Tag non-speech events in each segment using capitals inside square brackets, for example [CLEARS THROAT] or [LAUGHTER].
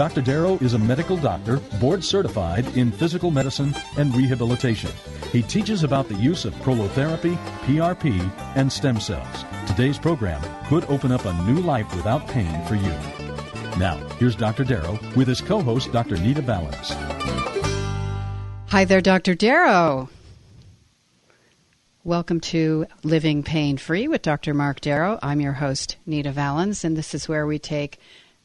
Dr. Darrow is a medical doctor, board certified in physical medicine and rehabilitation. He teaches about the use of prolotherapy, PRP, and stem cells. Today's program could open up a new life without pain for you. Now, here's Dr. Darrow with his co host, Dr. Nita Valens. Hi there, Dr. Darrow. Welcome to Living Pain Free with Dr. Mark Darrow. I'm your host, Nita Valens, and this is where we take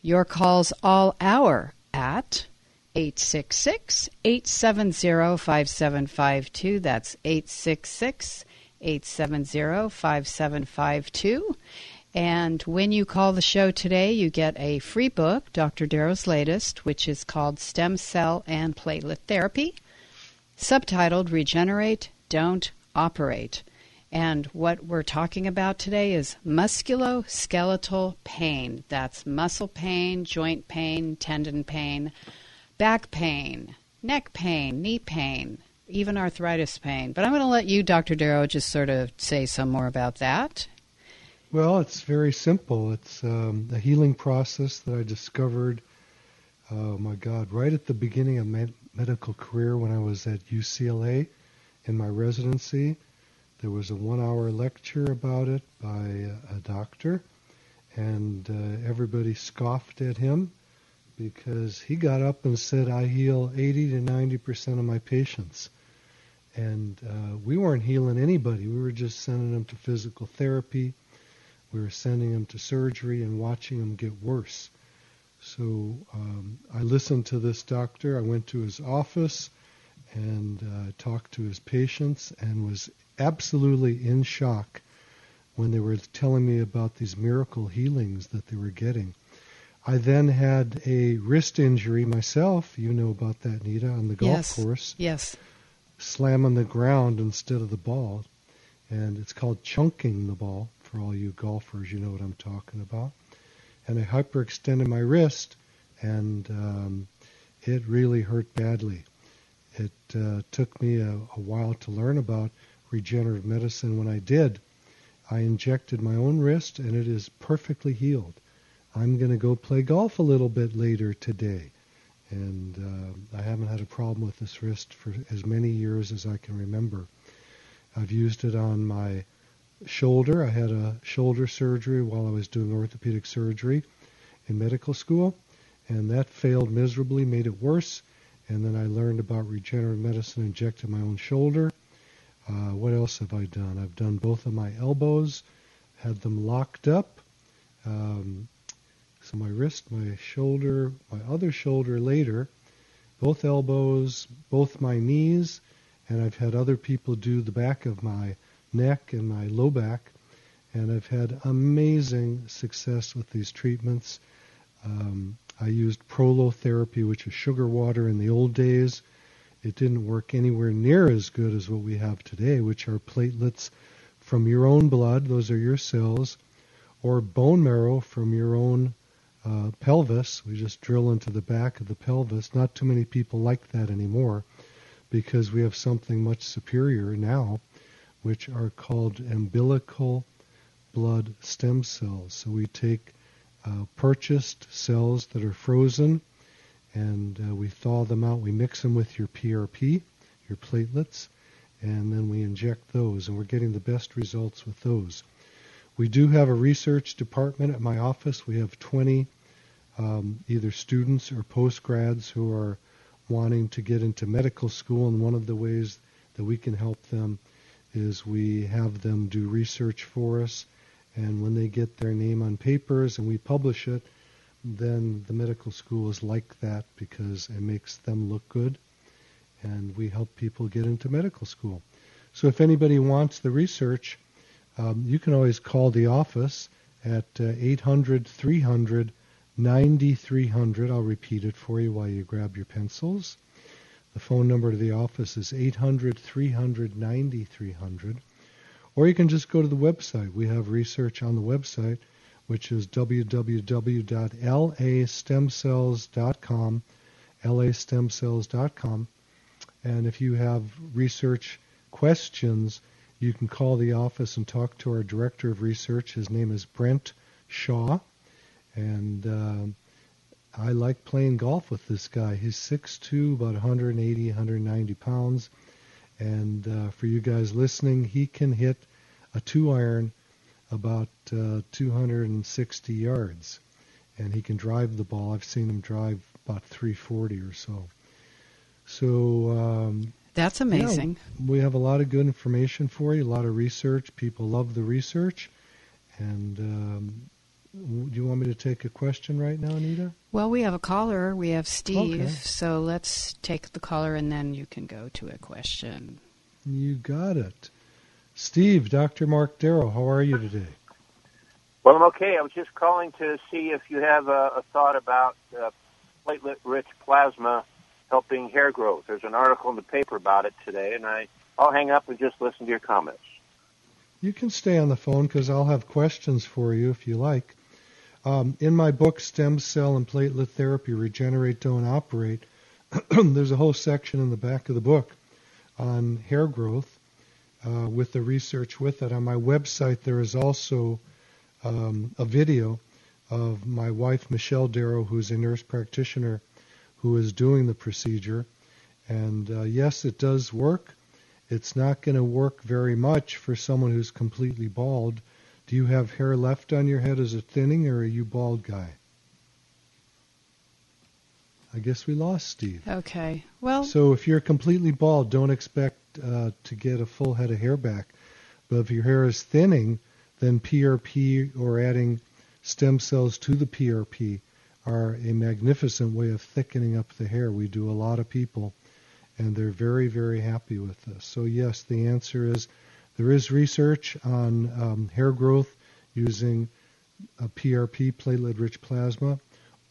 your calls all hour at 866 870 5752. That's 866 870 5752. And when you call the show today, you get a free book, Dr. Darrow's latest, which is called Stem Cell and Platelet Therapy, subtitled Regenerate, Don't Operate. And what we're talking about today is musculoskeletal pain. That's muscle pain, joint pain, tendon pain, back pain, neck pain, knee pain, even arthritis pain. But I'm going to let you, Dr. Darrow, just sort of say some more about that. Well, it's very simple. It's um, a healing process that I discovered, oh my God, right at the beginning of my medical career when I was at UCLA in my residency. There was a one hour lecture about it by a doctor, and uh, everybody scoffed at him because he got up and said, I heal 80 to 90% of my patients. And uh, we weren't healing anybody. We were just sending them to physical therapy. We were sending them to surgery and watching them get worse. So um, I listened to this doctor. I went to his office and uh, talked to his patients and was absolutely in shock when they were telling me about these miracle healings that they were getting. I then had a wrist injury myself. You know about that, Nita, on the golf yes. course. Yes. Slam on the ground instead of the ball. And it's called chunking the ball. For all you golfers, you know what I'm talking about. And I hyperextended my wrist, and um, it really hurt badly. It uh, took me a, a while to learn about regenerative medicine. When I did, I injected my own wrist and it is perfectly healed. I'm going to go play golf a little bit later today. And uh, I haven't had a problem with this wrist for as many years as I can remember. I've used it on my shoulder. I had a shoulder surgery while I was doing orthopedic surgery in medical school, and that failed miserably, made it worse. And then I learned about regenerative medicine, injected my own shoulder, uh, what else have I done? I've done both of my elbows, had them locked up. Um, so my wrist, my shoulder, my other shoulder later, both elbows, both my knees, and I've had other people do the back of my neck and my low back, and I've had amazing success with these treatments. Um, I used prolotherapy, which is sugar water in the old days it didn't work anywhere near as good as what we have today, which are platelets from your own blood, those are your cells, or bone marrow from your own uh, pelvis. We just drill into the back of the pelvis. Not too many people like that anymore because we have something much superior now, which are called umbilical blood stem cells. So we take uh, purchased cells that are frozen and uh, we thaw them out. We mix them with your PRP, your platelets, and then we inject those, and we're getting the best results with those. We do have a research department at my office. We have 20 um, either students or postgrads who are wanting to get into medical school, and one of the ways that we can help them is we have them do research for us, And when they get their name on papers and we publish it, then the medical school is like that because it makes them look good. And we help people get into medical school. So if anybody wants the research, um, you can always call the office at uh, 800 300 9300. I'll repeat it for you while you grab your pencils. The phone number to the office is 800 300 9300. Or you can just go to the website. We have research on the website, which is www.lastemcells.com, lastemcells.com. And if you have research questions, you can call the office and talk to our director of research. His name is Brent Shaw. And uh, I like playing golf with this guy. He's 6'2", about 180, 190 pounds. And uh, for you guys listening, he can hit a two iron about uh, 260 yards, and he can drive the ball. I've seen him drive about 340 or so. So um, that's amazing. Yeah, we have a lot of good information for you, a lot of research. People love the research, and um, do you want me to take a question right now, Anita? Well, we have a caller. We have Steve. Okay. So let's take the caller and then you can go to a question. You got it. Steve, Dr. Mark Darrow, how are you today? Well, I'm okay. I was just calling to see if you have a, a thought about uh, platelet rich plasma helping hair growth. There's an article in the paper about it today, and I, I'll hang up and just listen to your comments. You can stay on the phone because I'll have questions for you if you like. Um, in my book, Stem Cell and Platelet Therapy Regenerate, Don't Operate, [CLEARS THROAT] there's a whole section in the back of the book on hair growth uh, with the research with it. On my website, there is also um, a video of my wife, Michelle Darrow, who's a nurse practitioner who is doing the procedure. And uh, yes, it does work. It's not going to work very much for someone who's completely bald do you have hair left on your head as a thinning, or are you bald guy? I guess we lost Steve. Okay. Well. So if you're completely bald, don't expect uh, to get a full head of hair back. But if your hair is thinning, then PRP or adding stem cells to the PRP are a magnificent way of thickening up the hair. We do a lot of people, and they're very, very happy with this. So yes, the answer is there is research on um, hair growth using a PRP, platelet-rich plasma,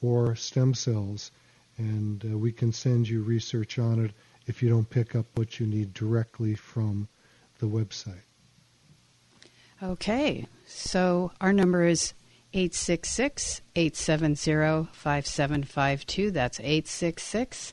or stem cells, and uh, we can send you research on it if you don't pick up what you need directly from the website. Okay, so our number is 866 870 5752. That's 866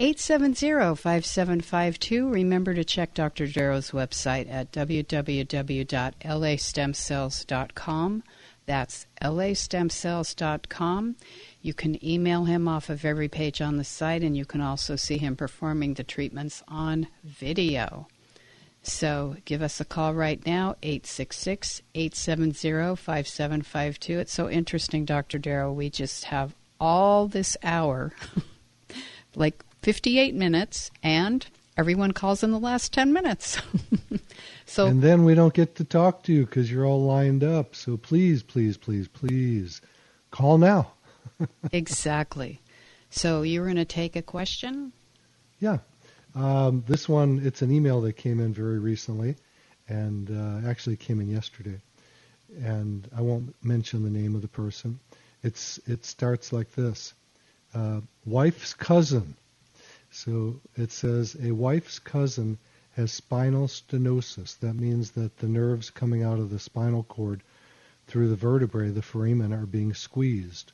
870-5752. Remember to check Dr. Darrow's website at www.lastemcells.com. That's lastemcells.com. You can email him off of every page on the site, and you can also see him performing the treatments on video. So give us a call right now, 866 870 5752. It's so interesting, Dr. Darrow. We just have all this hour, [LAUGHS] like 58 minutes, and everyone calls in the last 10 minutes. [LAUGHS] so And then we don't get to talk to you because you're all lined up. So please, please, please, please call now. [LAUGHS] exactly. So you were going to take a question? Yeah. Um, this one, it's an email that came in very recently and uh, actually came in yesterday. And I won't mention the name of the person. It's It starts like this. Uh, wife's cousin so it says a wife's cousin has spinal stenosis. That means that the nerves coming out of the spinal cord through the vertebrae, the foramen, are being squeezed.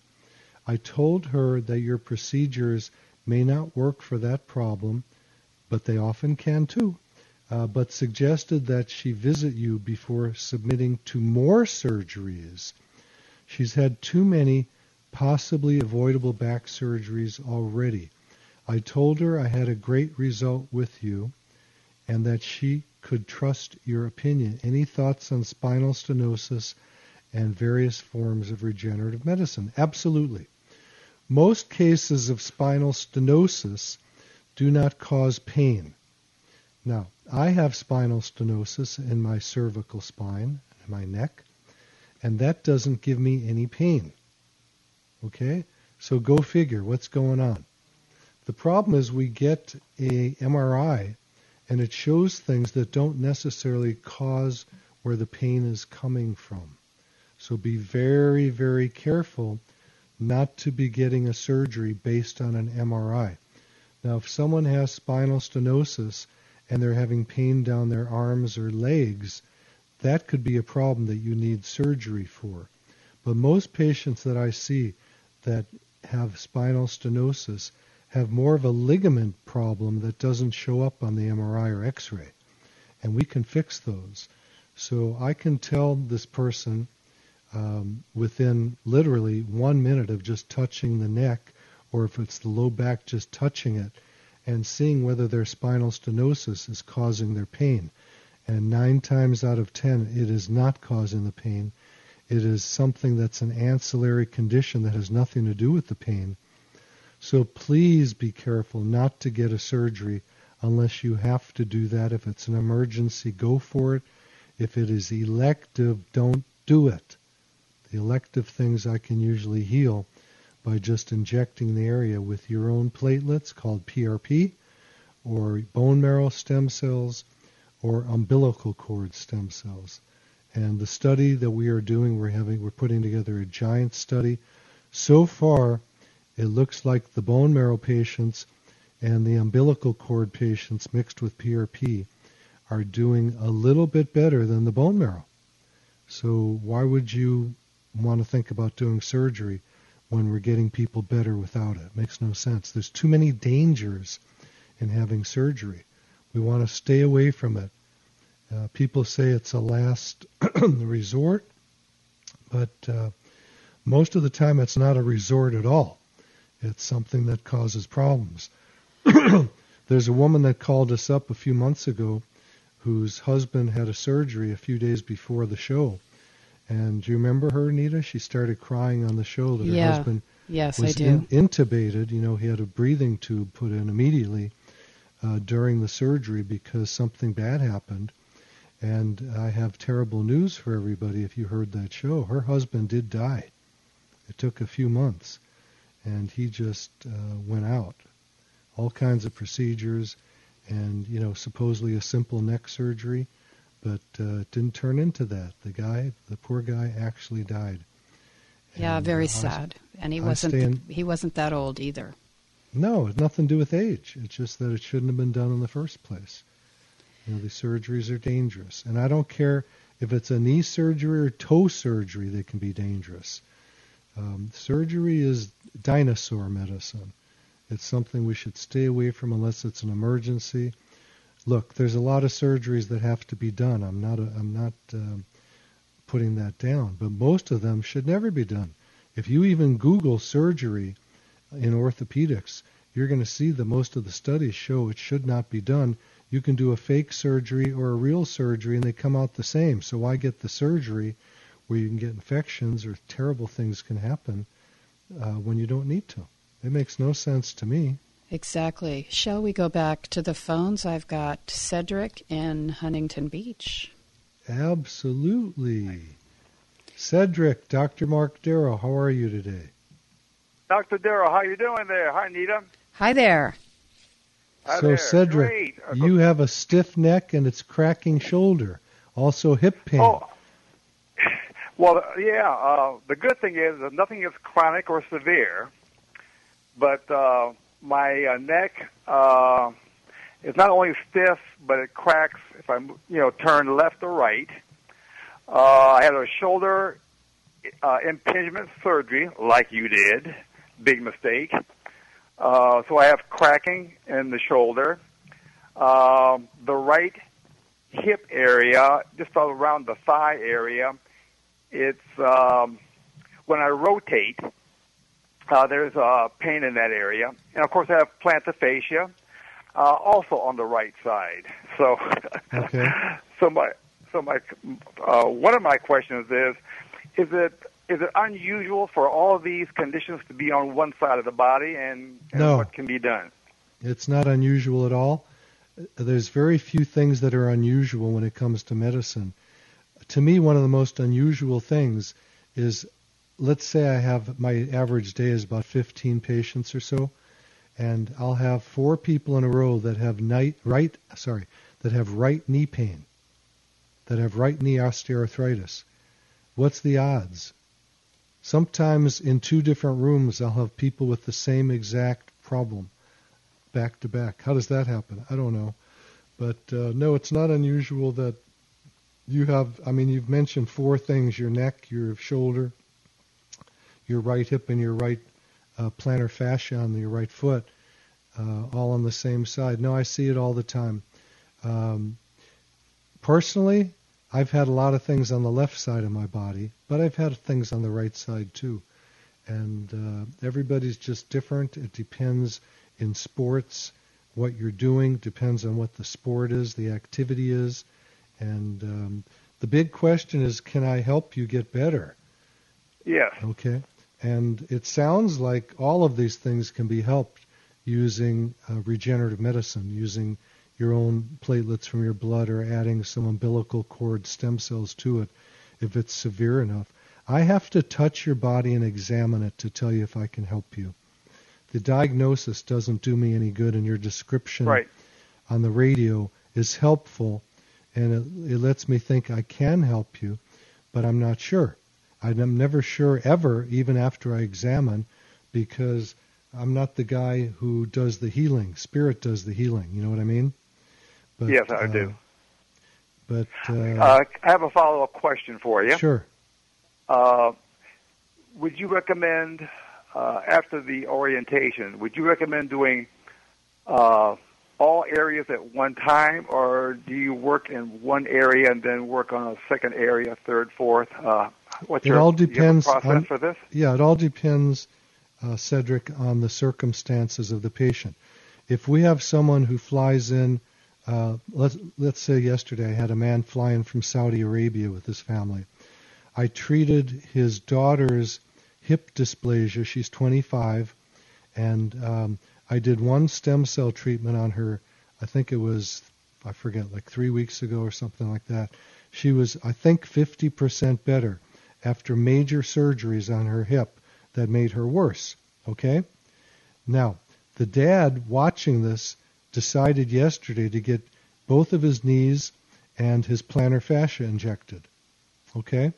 I told her that your procedures may not work for that problem, but they often can too. Uh, but suggested that she visit you before submitting to more surgeries. She's had too many possibly avoidable back surgeries already. I told her I had a great result with you and that she could trust your opinion. Any thoughts on spinal stenosis and various forms of regenerative medicine? Absolutely. Most cases of spinal stenosis do not cause pain. Now, I have spinal stenosis in my cervical spine, in my neck, and that doesn't give me any pain. Okay? So go figure what's going on. The problem is we get a MRI and it shows things that don't necessarily cause where the pain is coming from. So be very, very careful not to be getting a surgery based on an MRI. Now, if someone has spinal stenosis and they're having pain down their arms or legs, that could be a problem that you need surgery for. But most patients that I see that have spinal stenosis have more of a ligament problem that doesn't show up on the MRI or X-ray. And we can fix those. So I can tell this person um, within literally one minute of just touching the neck, or if it's the low back, just touching it, and seeing whether their spinal stenosis is causing their pain. And nine times out of ten, it is not causing the pain. It is something that's an ancillary condition that has nothing to do with the pain. So please be careful not to get a surgery unless you have to do that. If it's an emergency, go for it. If it is elective, don't do it. The elective things I can usually heal by just injecting the area with your own platelets called PRP or bone marrow stem cells or umbilical cord stem cells. And the study that we are doing, we're having, we're putting together a giant study. So far, it looks like the bone marrow patients and the umbilical cord patients mixed with PRP are doing a little bit better than the bone marrow. So why would you want to think about doing surgery when we're getting people better without it. it makes no sense. There's too many dangers in having surgery. We want to stay away from it. Uh, people say it's a last [CLEARS THROAT] resort, but uh, most of the time it's not a resort at all. It's something that causes problems. [CLEARS THROAT] There's a woman that called us up a few months ago whose husband had a surgery a few days before the show and do you remember her, Nita? She started crying on the show that her yeah. husband yes, was in, intubated. You know, he had a breathing tube put in immediately uh, during the surgery because something bad happened. And I have terrible news for everybody if you heard that show. Her husband did die. It took a few months, and he just uh, went out. All kinds of procedures, and you know, supposedly a simple neck surgery but uh, it didn't turn into that. The guy, the poor guy, actually died. Yeah, very uh, sad. And he I wasn't stand, he wasn't that old either. No, it's nothing to do with age. It's just that it shouldn't have been done in the first place. You know, the surgeries are dangerous, and I don't care if it's a knee surgery or toe surgery; they can be dangerous. Um, surgery is dinosaur medicine. It's something we should stay away from unless it's an emergency look, there's a lot of surgeries that have to be done. I'm not, a, I'm not uh, putting that down, but most of them should never be done. If you even Google surgery in orthopedics, you're going to see that most of the studies show it should not be done. You can do a fake surgery or a real surgery, and they come out the same. So why get the surgery where you can get infections or terrible things can happen uh, when you don't need to? It makes no sense to me. Exactly. Shall we go back to the phones? I've got Cedric in Huntington Beach. Absolutely. Cedric, Dr. Mark Darrow, how are you today? Dr. Darrow, how you doing there? Hi, Nita. Hi there. Hi so, there. Cedric, Great. you have a stiff neck and it's cracking shoulder, also hip pain. Oh, [LAUGHS] well, yeah. Uh, the good thing is that nothing is chronic or severe, but uh, my uh, neck uh, is not only stiff, but it cracks if I, you know, turn left or right. Uh, I had a shoulder uh, impingement surgery, like you did. Big mistake. Uh, so I have cracking in the shoulder. Uh, the right hip area, just around the thigh area, it's um, when I rotate, uh, there's uh, pain in that area, and of course I have plantar fascia, uh, also on the right side. So, [LAUGHS] okay. so my so my uh, one of my questions is, is it is it unusual for all these conditions to be on one side of the body, and, and no. what can be done? It's not unusual at all. There's very few things that are unusual when it comes to medicine. to me, one of the most unusual things is, let's say I have my average day is about 15 patients or so, and I'll have four people in a row that have night, right, sorry, that have right knee pain, that have right knee osteoarthritis. What's the odds? Sometimes in two different rooms, I'll have people with the same exact problem back to back. How does that happen? I don't know. But uh, no, it's not unusual that you have, I mean, you've mentioned four things your neck, your shoulder, your right hip, and your right uh, plantar fascia on your right foot, uh, all on the same side. No, I see it all the time. Um, personally, I've had a lot of things on the left side of my body, but I've had things on the right side too. And uh, everybody's just different. It depends in sports what you're doing, depends on what the sport is, the activity is. And um, the big question is can I help you get better? Yes. Okay. And it sounds like all of these things can be helped using uh, regenerative medicine, using your own platelets from your blood or adding some umbilical cord stem cells to it if it's severe enough. I have to touch your body and examine it to tell you if I can help you. The diagnosis doesn't do me any good, and your description right. on the radio is helpful, and it, it lets me think I can help you, but I'm not sure. I'm never sure ever, even after I examine, because I'm not the guy who does the healing. Spirit does the healing. You know what I mean? But, yes, I uh, do. But uh, uh, I have a follow-up question for you. Sure. Uh, would you recommend uh, after the orientation? Would you recommend doing uh, all areas at one time, or do you work in one area and then work on a second area, third, fourth? What's it your, all depends process on, for this? Yeah, it all depends, Cedric, on the circumstances of the patient. If we have someone who flies in uh, let's let's say yesterday I had a man flying from Saudi Arabia with his family. I treated his daughter's hip dysplasia. She's 25, and um, I did one stem cell treatment on her. I think it was I forget like three weeks ago or something like that. She was I think 50% better after major surgeries on her hip that made her worse. Okay, now the dad watching this decided yesterday to get both of his knees and his plantar fascia injected. Okay?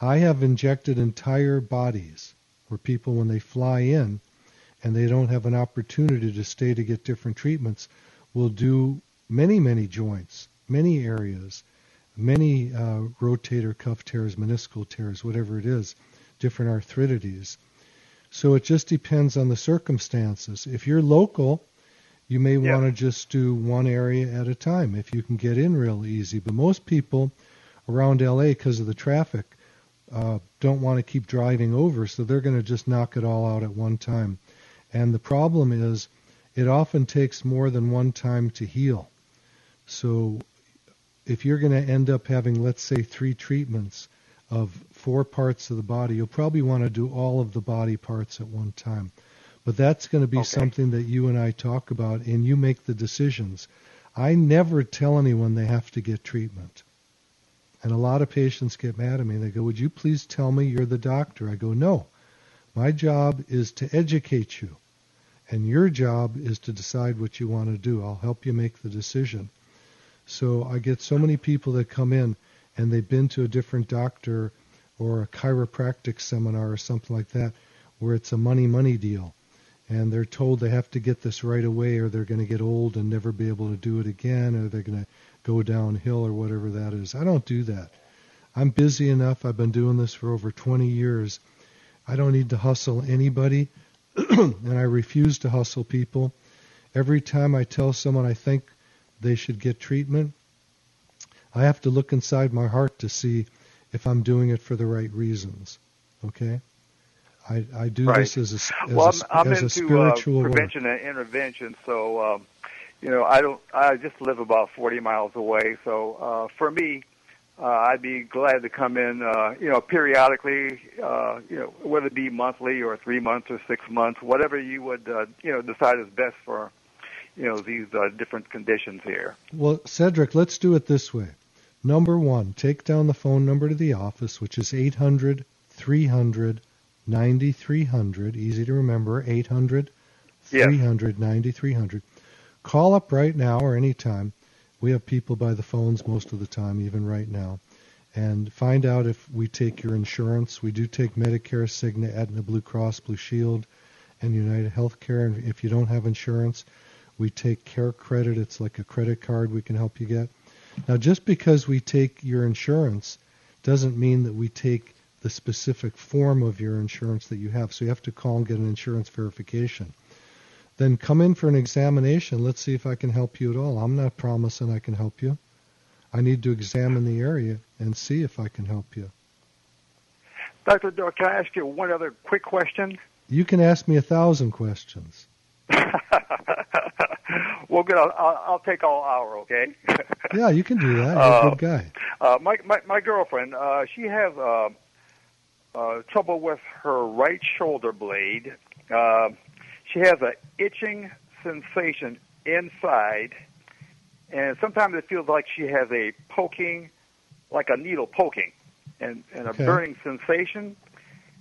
I have injected entire bodies where people, when they fly in and they don't have an opportunity to stay to get different treatments, will do many, many joints, many areas, many uh, rotator cuff tears, meniscal tears, whatever it is, different arthritides. So it just depends on the circumstances. If you're local, you may want to just do one area at a time if you can get in real easy. But most people around LA, because of the traffic, uh, don't want to keep driving over, so they're going to just knock it all out at one time. And the problem is, it often takes more than one time to heal. So if you're going to end up having, let's say, three treatments of four parts of the body, you'll probably want to do all of the body parts at one time. But that's going to be okay. something that you and I talk about, and you make the decisions. I never tell anyone they have to get treatment. And a lot of patients get mad at me. They go, Would you please tell me you're the doctor? I go, No. My job is to educate you. And your job is to decide what you want to do. I'll help you make the decision. So I get so many people that come in and they've been to a different doctor or a chiropractic seminar or something like that where it's a money money deal and they're told they have to get this right away or they're going to get old and never be able to do it again or they're going to go downhill or whatever that is. I don't do that. I'm busy enough. I've been doing this for over 20 years. I don't need to hustle anybody [CLEARS THROAT] and I refuse to hustle people. Every time I tell someone I think they should get treatment, I have to look inside my heart to see if I'm doing it for the right reasons. Okay? I, I do right. this as a, as well, a, I'm, as into, a spiritual uh, prevention work. and intervention, so um, you know I don't. I just live about 40 miles away, so uh, for me, uh, I'd be glad to come in, uh, you know, periodically, uh, you know, whether it be monthly or three months or six months, whatever you would, uh, you know, decide is best for, you know, these uh, different conditions here. Well, Cedric, let's do it this way. Number one, take down the phone number to the office, which is 800 300 9300. Easy to remember 800 300 9300. Call up right now or anytime. We have people by the phones most of the time, even right now. And find out if we take your insurance. We do take Medicare, Cigna, Aetna, Blue Cross, Blue Shield, and United Healthcare. And if you don't have insurance, we take Care Credit. It's like a credit card we can help you get. Now, just because we take your insurance doesn't mean that we take the specific form of your insurance that you have. So you have to call and get an insurance verification. Then come in for an examination. Let's see if I can help you at all. I'm not promising I can help you. I need to examine the area and see if I can help you. Dr. Doe, can I ask you one other quick question? You can ask me a thousand questions. [LAUGHS] well, good. I'll, I'll, I'll take all hour, okay? [LAUGHS] yeah, you can do that. You're Uh, a good guy. Uh, my, my my girlfriend, uh, she has uh, uh, trouble with her right shoulder blade. Uh, she has a itching sensation inside, and sometimes it feels like she has a poking, like a needle poking, and, and a Okay. burning sensation.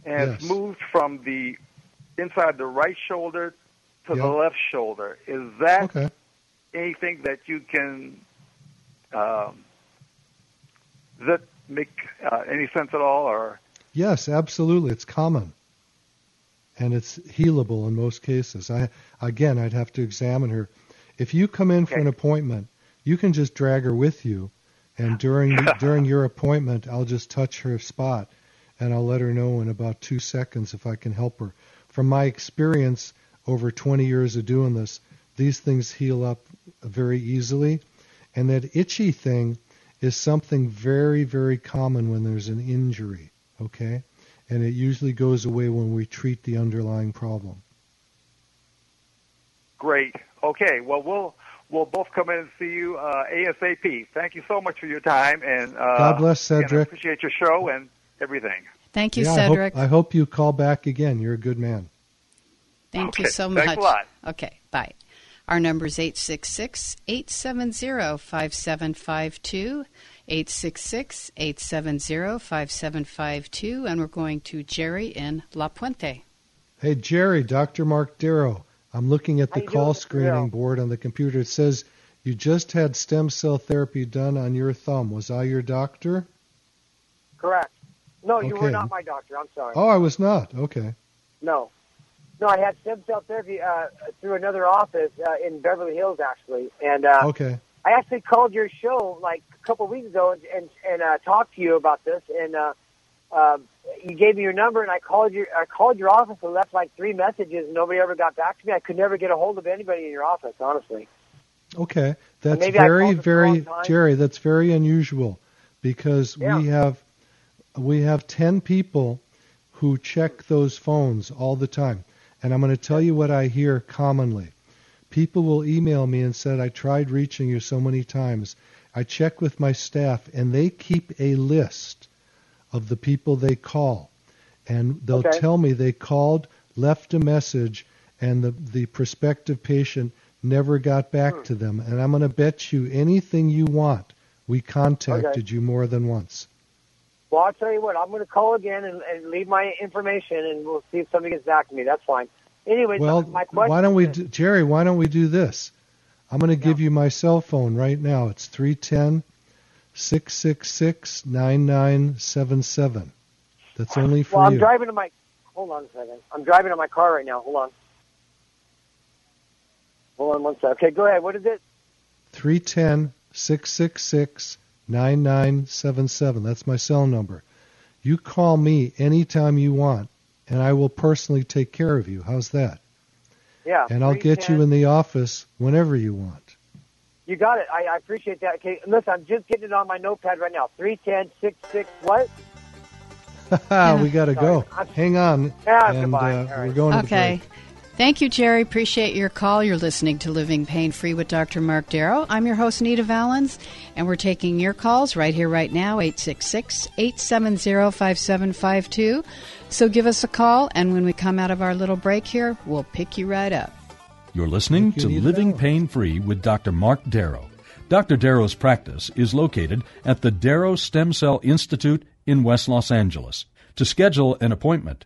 And it's Yes. moved from the inside the right shoulder to the left shoulder. Is that Okay. anything that you can um, does that make uh, any sense at all or Yes, absolutely. It's common. And it's healable in most cases. I again I'd have to examine her. If you come in for an appointment, you can just drag her with you and during [LAUGHS] during your appointment I'll just touch her spot and I'll let her know in about 2 seconds if I can help her. From my experience over 20 years of doing this, these things heal up very easily and that itchy thing is something very very common when there's an injury okay? And it usually goes away when we treat the underlying problem. great okay well we'll we'll both come in and see you uh, asap thank you so much for your time and uh, God bless, Cedric. appreciate your show and everything Thank you, yeah, Cedric. I hope, I hope you call back again. You're a good man. Thank you so much. thanks a lot. Okay, bye. Our number is 866 870 5752. 866 870 5752. And we're going to Jerry in La Puente. Hey, Jerry, Dr. Mark Darrow. I'm looking at the call doing, screening Darrow? board on the computer. It says you just had stem cell therapy done on your thumb. Was I your doctor? Correct. No, you were not my doctor. I'm sorry. Oh, I was not. Okay. No. No, I had stem cell therapy uh, through another office uh, in Beverly Hills, actually. And uh, Okay. I actually called your show like a couple of weeks ago and and, and uh, talked to you about this. And uh, uh, you gave me your number, and I called your I called your office and left like three messages, and nobody ever got back to me. I could never get a hold of anybody in your office, honestly. Okay. That's very, called at the very. Jerry, that's very unusual because Yeah. we have we have 10 people who check those phones all the time. And I'm going to tell you what I hear commonly. People will email me and said, I tried reaching you so many times. I check with my staff and they keep a list of the people they call. And they'll Okay. tell me they called, left a message, and the, the prospective patient never got back Hmm. to them. And I'm going to bet you anything you want, we contacted you more than once. Well, I'll tell you what. I'm going to call again and, and leave my information, and we'll see if somebody gets back to me. That's fine. Anyway, Well, my question why don't we, do, Jerry? Why don't we do this? I'm going to give you my cell phone right now. It's three ten six six six nine nine seven seven. That's only for Well, I'm you. driving to my. Hold on a second. I'm driving to my car right now. Hold on. Hold on one second. Okay, go ahead. What is it? Three ten six six six nine nine seven seven. That's my cell number. You call me anytime you want, and I will personally take care of you. How's that? Yeah. And I'll get you in the office whenever you want. You got it. I, I appreciate that. Okay, listen, I'm just getting it on my notepad right now. Three ten six six. What? [LAUGHS] we got to go. Hang on. Yeah, and goodbye. uh, All we're right. going to the Okay. break. Thank you, Jerry. Appreciate your call. You're listening to Living Pain Free with Dr. Mark Darrow. I'm your host, Nita Valens, and we're taking your calls right here, right now, 866 870 5752. So give us a call, and when we come out of our little break here, we'll pick you right up. You're listening you, to Nita Living Valens. Pain Free with Dr. Mark Darrow. Dr. Darrow's practice is located at the Darrow Stem Cell Institute in West Los Angeles. To schedule an appointment,